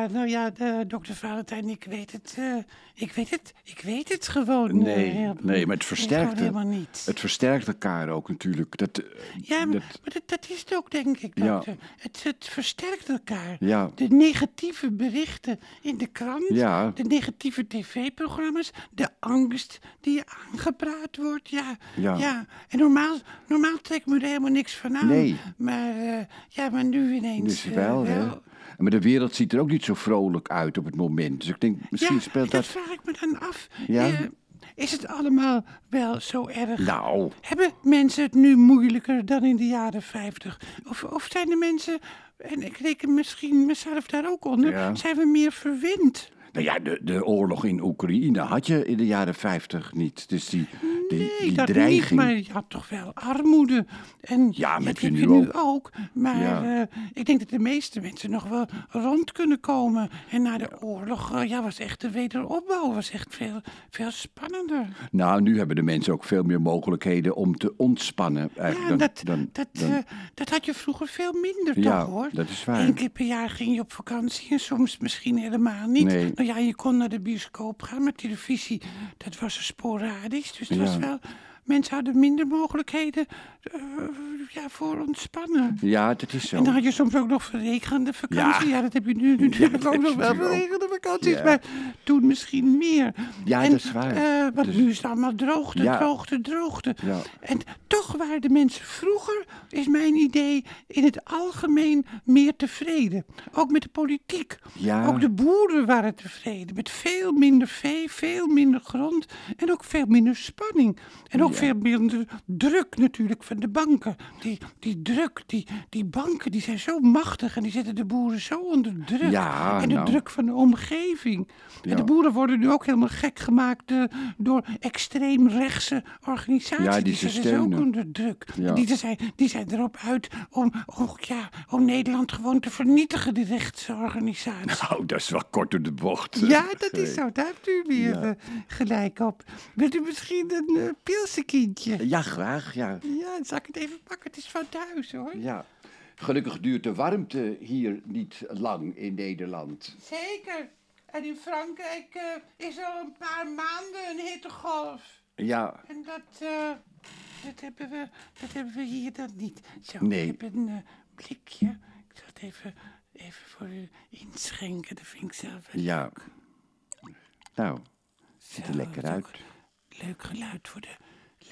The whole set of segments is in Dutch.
Ja, nou ja, de, dokter Valentijn, ik weet het. eh, ik weet het. Ik weet het gewoon. eh, Nee, nee, maar het versterkt, helemaal niet. het versterkt elkaar ook natuurlijk. Dat, eh, ja, maar dat, maar dat, dat is het ook, denk ik, Ja. dokter. Het, het versterkt elkaar. Ja. De negatieve berichten in de krant, Ja. de negatieve tv-programma's, de angst die je aangepraat wordt. Ja, Ja. En normaal, normaal trekt me er helemaal niks van aan. Nee. Maar, ja, maar nu ineens. dus wel, hè. Maar de wereld ziet er ook niet zo vrolijk uit op het moment. Dus ik denk, misschien ja, speelt dat dat... vraag ik me dan af. Ja? Eh, is het allemaal wel zo erg? Nou, Hebben mensen het nu moeilijker dan in de jaren 50? Of, of zijn de mensen, en ik reken misschien mezelf daar ook onder, Ja. zijn we meer verwend? Nou ja, de, de oorlog in Oekraïne had je in de jaren 50 niet. Dus die, die, Nee, die dat dreiging... niet, maar je had toch wel armoede. En Ja, dat heb je nu ook. ook. Maar Ja. eh, ik denk dat de meeste mensen nog wel rond kunnen komen. En na de oorlog eh, ja, was echt de wederopbouw was echt veel, veel spannender. Nou, nu hebben de mensen ook veel meer mogelijkheden om te ontspannen. Ja, eigenlijk, en dan- dat, dan- dat, dan- eh, dat had je vroeger veel minder, Ja, toch hoor? dat is waar. Eén keer per jaar ging je op vakantie en soms misschien helemaal niet. Nee. Nou ja, je kon naar de bioscoop gaan, maar televisie, dat was sporadisch. Dus het was wel, mensen hadden minder mogelijkheden eh, ja, voor ontspannen. ja, dat is zo. En dan had je soms ook nog verregende vakantie. Ja, Ja. dat heb je nu natuurlijk ook nog wel, verregende vakanties. Ja. Maar toen misschien meer. Ja, en, dat is waar. eh, want Dus- nu is het allemaal droogte, droogte, droogte. Ja. En toch waren de mensen vroeger, is mijn idee, in het algemeen meer tevreden. Ook met de politiek. Ja. Ook de boeren waren tevreden. Met veel minder vee, veel minder grond en ook veel minder spanning. En ook Veel minder druk natuurlijk van de banken. Die, die druk, die, die banken die zijn zo machtig en die zetten de boeren zo onder druk. Ja, en de nou. druk van de omgeving. En de boeren worden nu ook helemaal gek gemaakt eh, door extreem rechtse organisaties. Ja, die zetten ze ook onder druk. Ja. Die, zijn, die zijn erop uit om, om, ja, om Nederland gewoon te vernietigen, die rechtse organisaties. Nou, dat is wel kort door de bocht. Ja, dat is zo. Daar hebt u weer eh, gelijk op. Wilt u misschien een uh, Ja, graag, ja. Ja, dan zal ik het even pakken. Het is van thuis, hoor. ja. Gelukkig duurt de warmte hier niet lang in Nederland. Zeker. En in Frankrijk eh, is al een paar maanden een hittegolf. Ja, En dat, eh, dat, hebben, we, dat hebben we hier dan niet. Zo, Nee. ik heb een eh, blikje. Ik zal het even, even voor u inschenken. Dat vind ik zelf wel ja. leuk. Nou, ziet er lekker uit. Leuk geluid voor de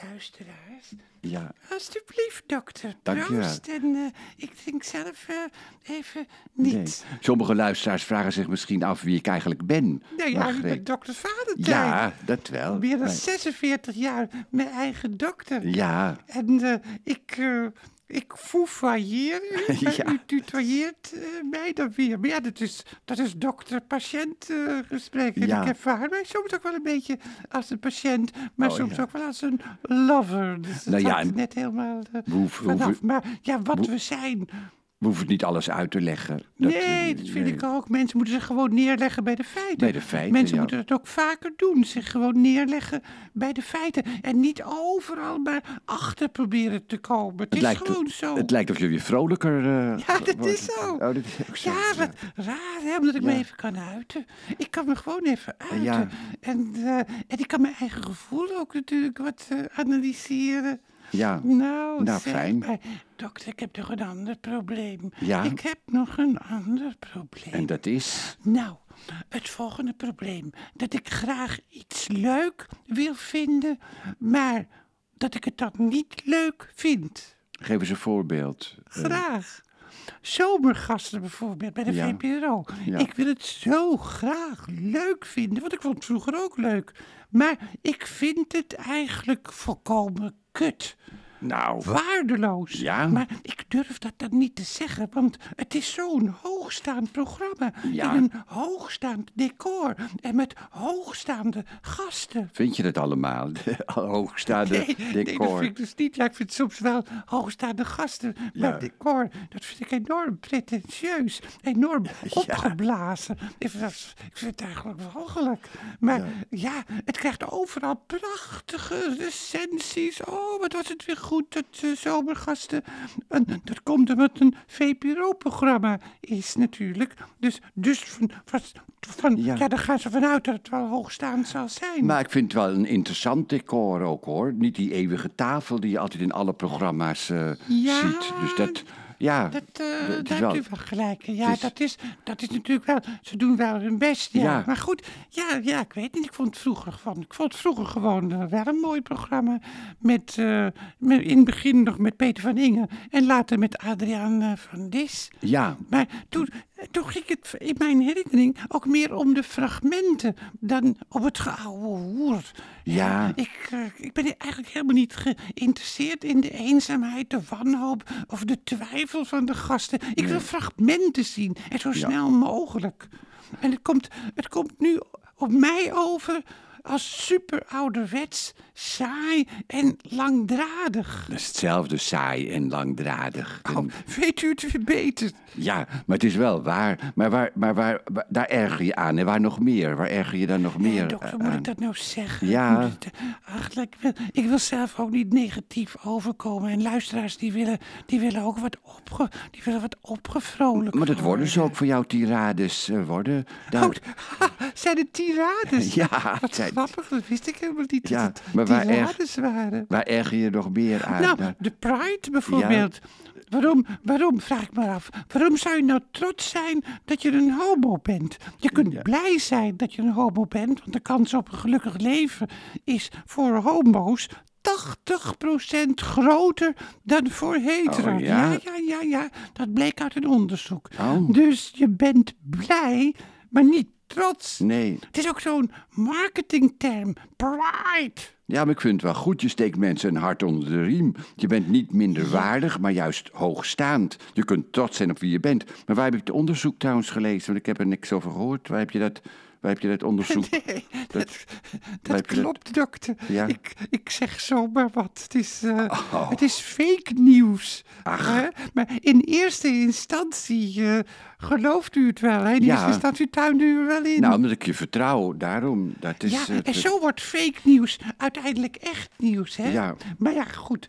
luisteraars. Ja, Alsjeblieft, dokter. Dank je wel. En eh, ik drink zelf eh, even nee. niet. Sommige luisteraars vragen zich misschien af wie ik eigenlijk ben. Nou ja, ik ben dokter Valentijn. Ja, dat wel. Meer dan Maar- 46 jaar mijn eigen dokter. Ja, En eh, ik, ik foufailleer u, Ja. u tutoieert eh, mij dan weer. Maar ja, dat is, dat is dokter-patiënt eh, gesprek. En Ja. ik ervaar mij soms ook wel een beetje als een patiënt, maar Oh, soms ja. ook wel als een lover. Dus het Nou ja, net helemaal eh, vanaf. Maar ja, wat we zijn, we hoeven niet alles uit te leggen. Dat, nee, eh, dat vind nee. ik ook. Mensen moeten zich gewoon neerleggen bij de feiten. Bij de feiten, Mensen ja. moeten het ook vaker doen. Zich gewoon neerleggen bij de feiten. En niet overal maar achter proberen te komen. Het, Het is lijkt, gewoon zo. het lijkt of je weer vrolijker eh, Ja, dat wordt. is zo. Oh, dat is ook zo. ja, wat raar, hè, omdat ik me even kan uiten. Ik kan me gewoon even uiten. Ja. En, eh, en ik kan mijn eigen gevoel ook natuurlijk wat analyseren. Ja, Nou, Nou, fijn. maar, dokter, ik heb nog een ander probleem. Ja? Ik heb nog een ander probleem. en dat is... Nou, het volgende probleem. Dat ik graag iets leuk wil vinden, maar dat ik het dan niet leuk vind. Geef eens een voorbeeld. Eh, Graag. Zomergasten bijvoorbeeld bij de Ja. VPRO. Ja. Ik wil het zo graag leuk vinden, want ik vond het vroeger ook leuk. Maar ik vind het eigenlijk volkomen kut. Nou, Waardeloos. Ja. Maar ik durf dat dan niet te zeggen, want het is zo'n hoogstaand programma. Ja. In een hoogstaand decor en met hoogstaande gasten. vind je het allemaal? Hoogstaande Nee, nee, dat decor. vind ik dus niet. Ja, ik vind soms wel hoogstaande gasten. Maar Ja. decor, dat vind ik enorm pretentieus. Enorm opgeblazen. Ik vind, dat- ik vind het eigenlijk walgelijk. Maar ja. het krijgt overal prachtige recensies. Oh, wat was het weer goed dat eh, zomergasten... En dat komt omdat een VPRO-programma is natuurlijk. Dus, dus van, van, van- Ja. ja. daar gaan ze vanuit dat het wel hoogstaand zal zijn. Maar ik vind het wel een interessant decor ook hoor. Niet die eeuwige tafel die je altijd in alle programma's eh, Ja, ziet. Dus dat, ja. Dat, is daar wel- hebt u wel gelijk. in. Ja, is- dat, is, dat is natuurlijk wel... Ze doen wel hun best, ja. Ja. Maar goed, ja, ja, ik weet niet. Ik vond het vroeger, gewoon, ik vond het vroeger gewoon eh, wel een mooi programma. Met, eh, met, in het begin nog met Peter van Ingen. En later met Adriaan van Dis. Ja, Maar toen, toen ging het in mijn herinnering ook meer om de fragmenten dan op het geouwe hoer. Ja. Ik, eh, ik ben eigenlijk helemaal niet geïnteresseerd in de eenzaamheid, de wanhoop of de twijfel van de gasten. Ik wil fragmenten zien en zo snel mogelijk. En het komt, het komt nu op mij over als super ouderwets, saai en langdradig. dat is hetzelfde saai en langdradig. En- Oh, weet u het weer beter? Ja, maar het is wel waar. Maar, waar, maar waar, waar- daar erger je aan. En waar nog meer? Waar erger je dan nog meer Nee, dokter, eh, moet aan? ik dat nou zeggen? Ja. Het, ach, ik, wil, ik wil zelf ook niet negatief overkomen. En luisteraars die willen, die willen ook wat, opge, die willen wat opgevrolijkt Maar dat worden ze ook voor jou tirades eh, worden. Oh, ha, zijn het tirades? Ja, Wat het zijn- grappig, dat wist ik helemaal niet. Ja, dat maar waar tirades waren. waar erger je nog meer aan? Nou, dan? de Pride bijvoorbeeld. Waarom, waarom, vraag ik me af, waarom zou je nou trots zijn dat je een homo bent? Je kunt blij zijn dat je een homo bent, want de kans op een gelukkig leven is voor homo's 80% groter dan voor hetero. Oh, ja? ja, ja, ja, ja. Dat bleek uit een onderzoek. Oh. Dus je bent blij, maar niet trots. Nee. Het is ook zo'n marketingterm. Pride. Ja, maar ik vind het wel goed. Je steekt mensen een hart onder de riem. Je bent niet minder waardig, maar juist hoogstaand. Je kunt trots zijn op wie je bent. Maar waar heb ik het onderzoek trouwens gelezen? Want ik heb er niks over gehoord. Waar heb je dat, waar heb je dat onderzoek? Nee, dat, dat klopt, dokter. Ja. Ik, ik zeg zomaar wat. Het is, eh, Oh. het is fake nieuws. Ach. hè? Maar in eerste instantie eh, gelooft u het wel. Hè? In Ja. eerste instantie tuinde u er wel in. Nou, omdat ik je vertrouw. Daarom. Dat is, ja, eh, en zo wordt fake nieuws uiteindelijk echt nieuws, hè? Ja. Maar ja, goed.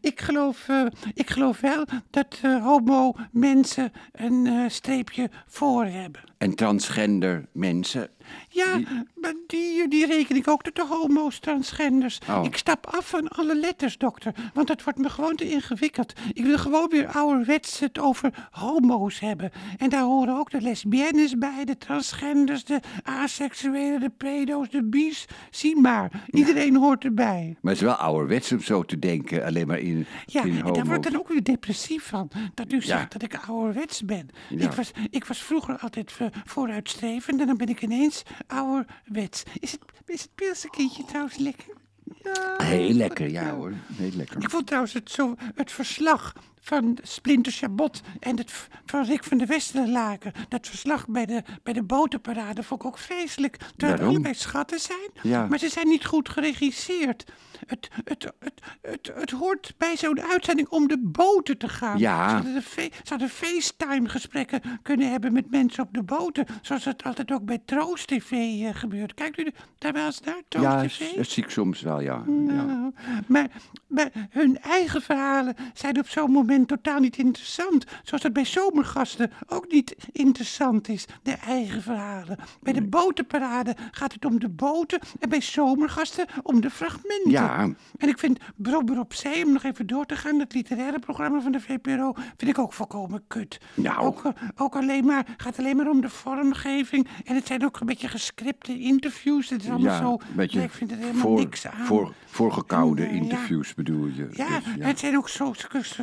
Ik, geloof, ik geloof wel dat homo mensen een streepje voor hebben. En transgender mensen. mensen Ja, maar die, die reken ik ook tot de homo's, transgenders. Oh. Ik stap af van alle letters, dokter. Want dat wordt me gewoon te ingewikkeld. Ik wil gewoon weer ouderwets het over homo's hebben. En daar horen ook de lesbiennes bij, de transgenders, de asexuelen, de pedo's, de bi's. Zie maar, iedereen hoort erbij. Maar het is wel ouderwets om zo te denken. Alleen maar in, Ja, in en daar word ik dan ook weer depressief van. Dat u Ja. zegt dat ik ouderwets ben. Ja. Ik, was, ik was vroeger altijd eh, vooruitstrevend en dan ben ik ineens ouderwets. Is het, is het pilsenkindje trouwens lekker? Ja. Heel lekker, ja hoor. Heel lekker. Ik vond trouwens het, zo, het verslag van Splinter Chabot en het van Rick van der Westerlaken. Dat verslag bij de, bij de botenparade vond ik ook vreselijk. Terwijl het allebei schatten zijn, Ja. maar ze zijn niet goed geregisseerd. Het, het, het, het, het hoort bij zo'n uitzending om de boten te gaan. Ja. Ze hadden, de FaceTime-gesprekken kunnen hebben met mensen op de boten. Zoals het altijd ook bij Troost TV eh, gebeurt. Kijkt u de- daar wel eens naar, Troost Ja, TV? dat zie ik soms wel, ja. ja. Nou, maar, maar hun eigen verhalen zijn op zo'n moment totaal niet interessant. Zoals dat bij zomergasten ook niet interessant is, de eigen verhalen. Bij de botenparade gaat het om de boten en bij zomergasten om de fragmenten. Ja. En ik vind Brobber op Zee, om nog even door te gaan, dat literaire programma van de VPRO, vind ik ook volkomen kut. Nou. Ook, eh, ook alleen maar, gaat alleen maar om de vormgeving. En het zijn ook een beetje gescripte interviews. Het is allemaal Ja, zo. beetje ik vind er helemaal voor, niks aan. Voor, voorgekoude En, ja. interviews bedoel je. Ja, Dus, en het zijn ook zo, zo, zo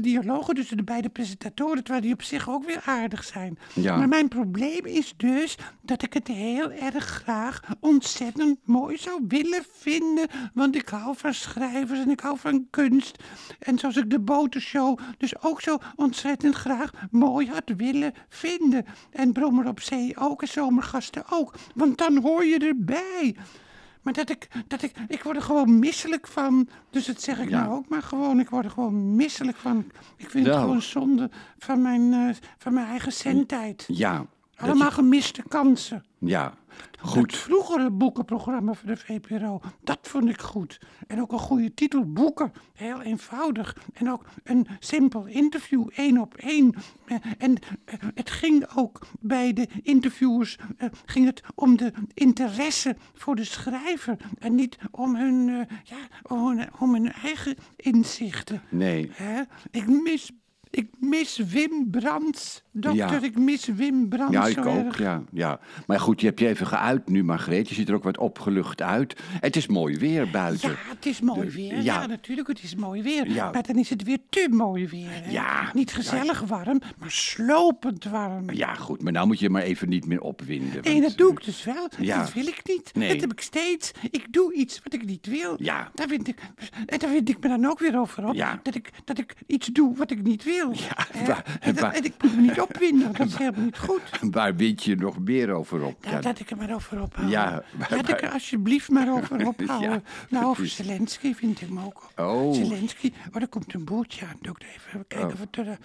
dialogen tussen de beide presentatoren, terwijl die op zich ook weer aardig zijn. Ja. Maar mijn probleem is dus dat ik het heel erg graag ontzettend mooi zou willen vinden, want ik hou van schrijvers en ik hou van kunst. En zoals ik de botenshow dus ook zo ontzettend graag mooi had willen vinden. En Brommer op Zee ook en Zomergasten ook, want dan hoor je erbij. Maar dat ik, dat ik, ik word er gewoon misselijk van. Dus dat zeg ik Ja. nou ook maar gewoon. Ik word er gewoon misselijk van. Ik vind het gewoon zonde van mijn, eh, van mijn eigen zendtijd. Ja, Allemaal gemiste kansen. Ja, Het goed. vroegere boekenprogramma van de VPRO, dat vond ik goed. En ook een goede titel, Boeken. Heel eenvoudig. En ook een simpel interview, één op één. Eh, En eh, het ging ook bij de interviewers eh, ging het om de interesse voor de schrijver. En niet om hun, ja, om hun, om hun eigen inzichten. Nee. Ik mis... Ik mis Wim Brands, dokter. Ja. Ik mis Wim Brands Ja, ik ook, erg. ja, ja. Maar goed, je hebt je even geuit nu, Margreet. Je ziet er ook wat opgelucht uit. Het is mooi weer buiten. Ja, het is mooi weer. Ja. ja. natuurlijk, het is mooi weer. Ja. Maar dan is het weer te mooi weer. Hè? Ja. Niet gezellig warm, maar slopend warm. Ja, goed, maar nou moet je maar even niet meer opwinden. Nee, dat doe ik dus wel. Ja. Dat wil ik niet. Nee. Dat heb ik steeds. Ik doe iets wat ik niet wil. Ja. Daar vind ik, en daar vind ik me dan ook weer over op. Ja. Dat, ik, dat ik iets doe wat ik niet wil. Ja, waar- en, dat- ik moet me niet opwinden. Dat is helemaal niet goed. Waar wind je nog meer over op? Ja, laat ik er maar over ophouden. Ja, Laat ik er alsjeblieft maar over ophouden. Ja, nou, over. Zelensky vind ik me ook. Oh. Zelensky, oh, er komt een boertje aan. Doe ik even kijken Oh. wat er...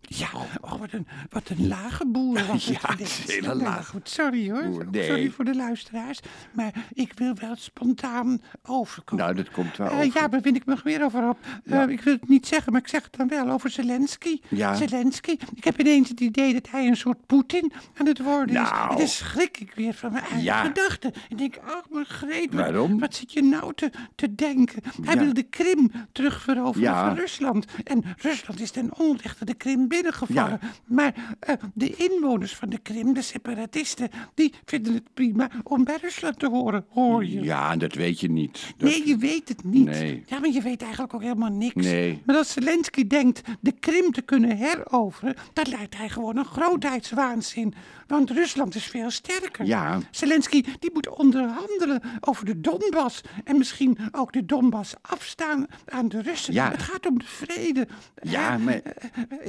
Ja, oh, wat, een, wat een lage boer was het. Ja, het is is hele nou, laag. Goed, sorry hoor. Boer, nee. Sorry voor de luisteraars. Maar ik wil wel spontaan overkomen. Nou, dat komt wel Eh, over. ja, daar vind ik me weer over op. Eh, ik wil het niet zeggen, maar ik zeg het dan wel over Zelensky. Ja. Zelensky. Ik heb ineens het idee dat hij een soort Poetin aan het worden is. Nou. En dan schrik ik weer van mijn eigen Ja. gedachten. Ik denk, oh, maar Greet, wat, Waarom? wat zit je nou te, te denken? Hij wil de Krim terugveroveren van Rusland. En Rusland is ten onrechte de Krim binnengevallen. Maar eh, de inwoners van de Krim, de separatisten, die vinden het prima om bij Rusland te horen, hoor je. Ja, dat weet je niet. Dat- Nee, je weet het niet. Nee. Ja, maar je weet eigenlijk ook helemaal niks. Nee. Maar als Zelensky denkt de Krim te kunnen heroveren, dan lijkt hij gewoon een grootheidswaanzin. Want Rusland is veel sterker. Ja. Zelensky die moet onderhandelen over de Donbass. En misschien ook de Donbass afstaan aan de Russen. Ja. Het gaat om de vrede. Ja, maar-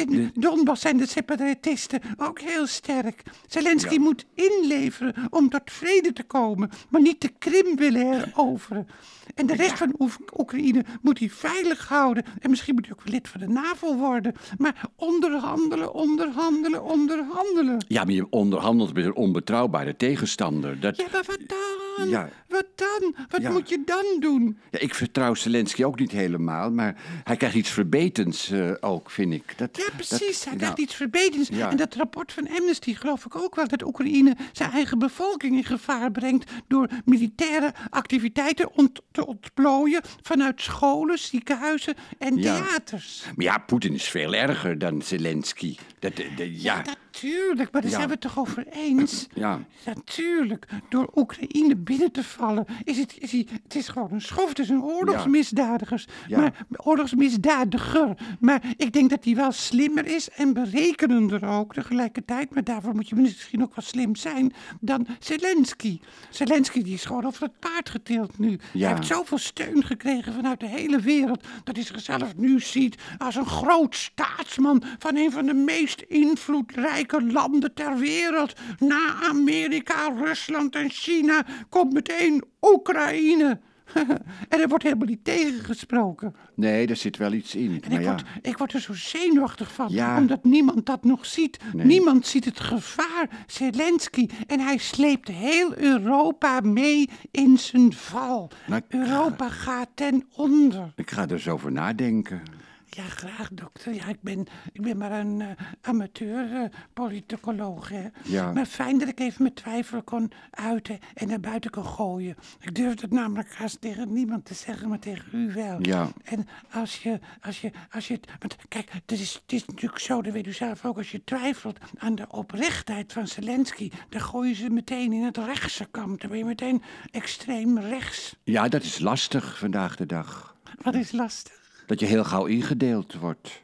de Donbass zijn de separatisten ook heel sterk. Zelensky moet inleveren om tot vrede te komen, maar niet de Krim willen heroveren. En de rest van Oef- Oekraïne moet hij veilig houden. En misschien moet hij ook lid van de NAVO worden. Maar onderhandelen, onderhandelen, onderhandelen. Ja, maar je onderhandelt met een onbetrouwbare tegenstander. Dat... Ja, maar wat dan? Ja. Wat dan? Wat Ja. moet je dan doen? Ja, ik vertrouw Zelensky ook niet helemaal, maar hij krijgt iets verbetends eh, ook, vind ik. Dat, Ja, precies. Hij dat- krijgt nou, iets verbetends. Ja. En dat rapport van Amnesty geloof ik ook wel dat Oekraïne zijn eigen bevolking in gevaar brengt door militaire activiteiten ont- te ontplooien vanuit scholen, ziekenhuizen en theaters. Maar ja, Poetin is veel erger dan Zelensky. Dat, de- de- ja, Natuurlijk, maar daar Ja. zijn we het toch over eens? Ja. Natuurlijk, door Oekraïne binnen te vallen is het, is hij, het is gewoon een schof, het is een oorlogsmisdadigers. Ja. Maar, oorlogsmisdadiger. Maar ik denk dat hij wel slimmer is en berekenender ook tegelijkertijd. Maar daarvoor moet je misschien ook wel slim zijn dan Zelensky. Zelensky die is gewoon over het paard getild nu. Ja. Hij heeft zoveel steun gekregen vanuit de hele wereld. Dat hij zichzelf nu ziet als een groot staatsman van een van de meest invloedrijke landen ter wereld. Na Amerika, Rusland en China komt meteen Oekraïne. en er wordt helemaal niet tegengesproken. nee, daar zit wel iets in. En maar ik, ja, word, ik word er zo zenuwachtig van, Ja. omdat niemand dat nog ziet. Nee. Niemand ziet het gevaar. Zelensky. En hij sleept heel Europa mee in zijn val. Nou, Europa gaat ten onder. ik ga er eens over nadenken. Ja, graag, dokter. Ja, ik ben, ik ben maar een eh, amateur eh, politicoloog, hè. Ja. Maar fijn dat ik even mijn twijfel kon uiten en naar buiten kon gooien. Ik durf het namelijk haast tegen niemand te zeggen, maar tegen u wel. Ja. En als je, als je, als je het... Want kijk, het is, het is natuurlijk zo, dat weet u zelf ook, als je twijfelt aan de oprechtheid van Zelensky, dan gooi je ze meteen in het rechtse kamp. Dan ben je meteen extreem rechts. Ja, dat is lastig vandaag de dag. Wat is lastig. Dat je heel gauw ingedeeld wordt.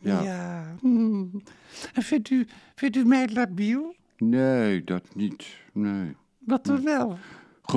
Ja. Ja. En vindt u, vindt u mij labiel? Nee, dat niet. Nee. Wat dan wel?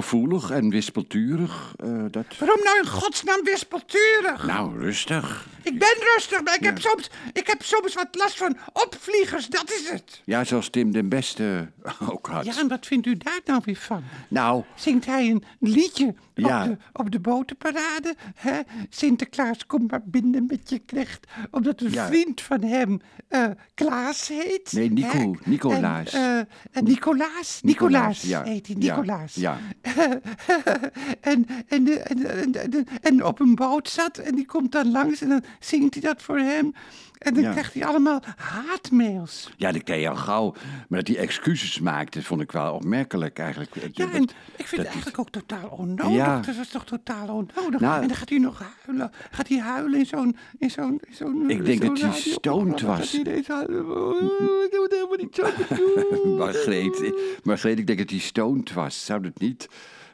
Gevoelig en wispelturig. eh, dat... Waarom nou in godsnaam wispelturig? Nou, rustig. Ik ben rustig, maar ik, heb soms, ik heb soms wat last van opvliegers, dat is het. Ja, zoals Tim den Beste ook had. Ja, en wat vindt u daar nou weer van? Nou, Zingt hij een liedje Ja. op, de, op de botenparade? Hè? Sinterklaas, kom maar binnen met je knecht. Omdat een Ja. vriend van hem eh, Klaas heet. Nee, Nico- hè? Nicolaas. En, eh, Nicolaas, Nicolaas, heet hij, Ja, Nicolaas. ja. en, en, en, en, en, op een boot zat en die komt dan langs en dan zingt hij dat voor hem. En dan Ja. krijgt hij allemaal haatmails. ja, dat ken je al gauw. Maar dat hij excuses maakte, vond ik wel opmerkelijk eigenlijk. Ja, Dat- en ik vind dat het eigenlijk ook totaal onnodig. Ja. Dat is toch totaal onnodig. Nou- en dan gaat hij nog huilen. Gaat hij huilen in zo'n... In zo'n, in zo'n Ik denk dat hij stoned was. hij ineens huilen. Oh, ik doe het helemaal niet zo. Margreet, Margreet, ik denk dat hij stoned was. Zou dat niet?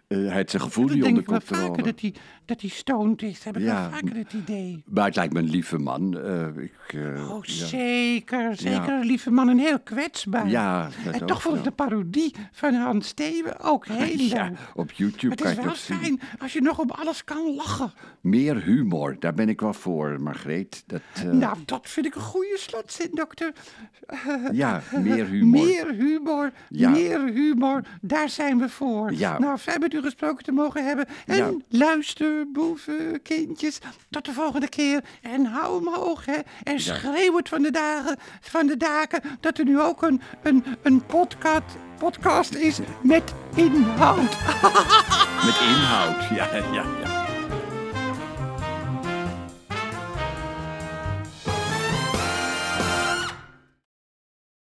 Eh, hij had zijn gevoel Dat niet onder ik wel vaker, controle. dat hij, dat hij stoned is. Heb ik Ja. wel vaker het idee. Maar het lijkt me een lieve man. eh, ik, eh, Oh, ja. zeker. Zeker, Ja. een lieve man. En heel kwetsbaar. Ja, dat En toch vond ik wel. de parodie van Hans Steven ook heel Ja, leuk. op YouTube Het kan is je wel dat zien. fijn als je nog om alles kan lachen. Meer humor, daar ben ik wel voor, Margreet. Dat, eh, Nou, dat vind ik een goede slotzin, dokter. ja, meer humor. Meer humor, meer humor, daar zijn we voor. Ja. Nou, fijn met u gesproken te mogen hebben. En Ja. luister, boeven, kindjes, tot de volgende keer. En hou hem hoog, hè. En schreeuw het van de, dagen, van de daken dat er nu ook een, een, een podcast, podcast is met inhoud. Met inhoud, ja, ja, ja.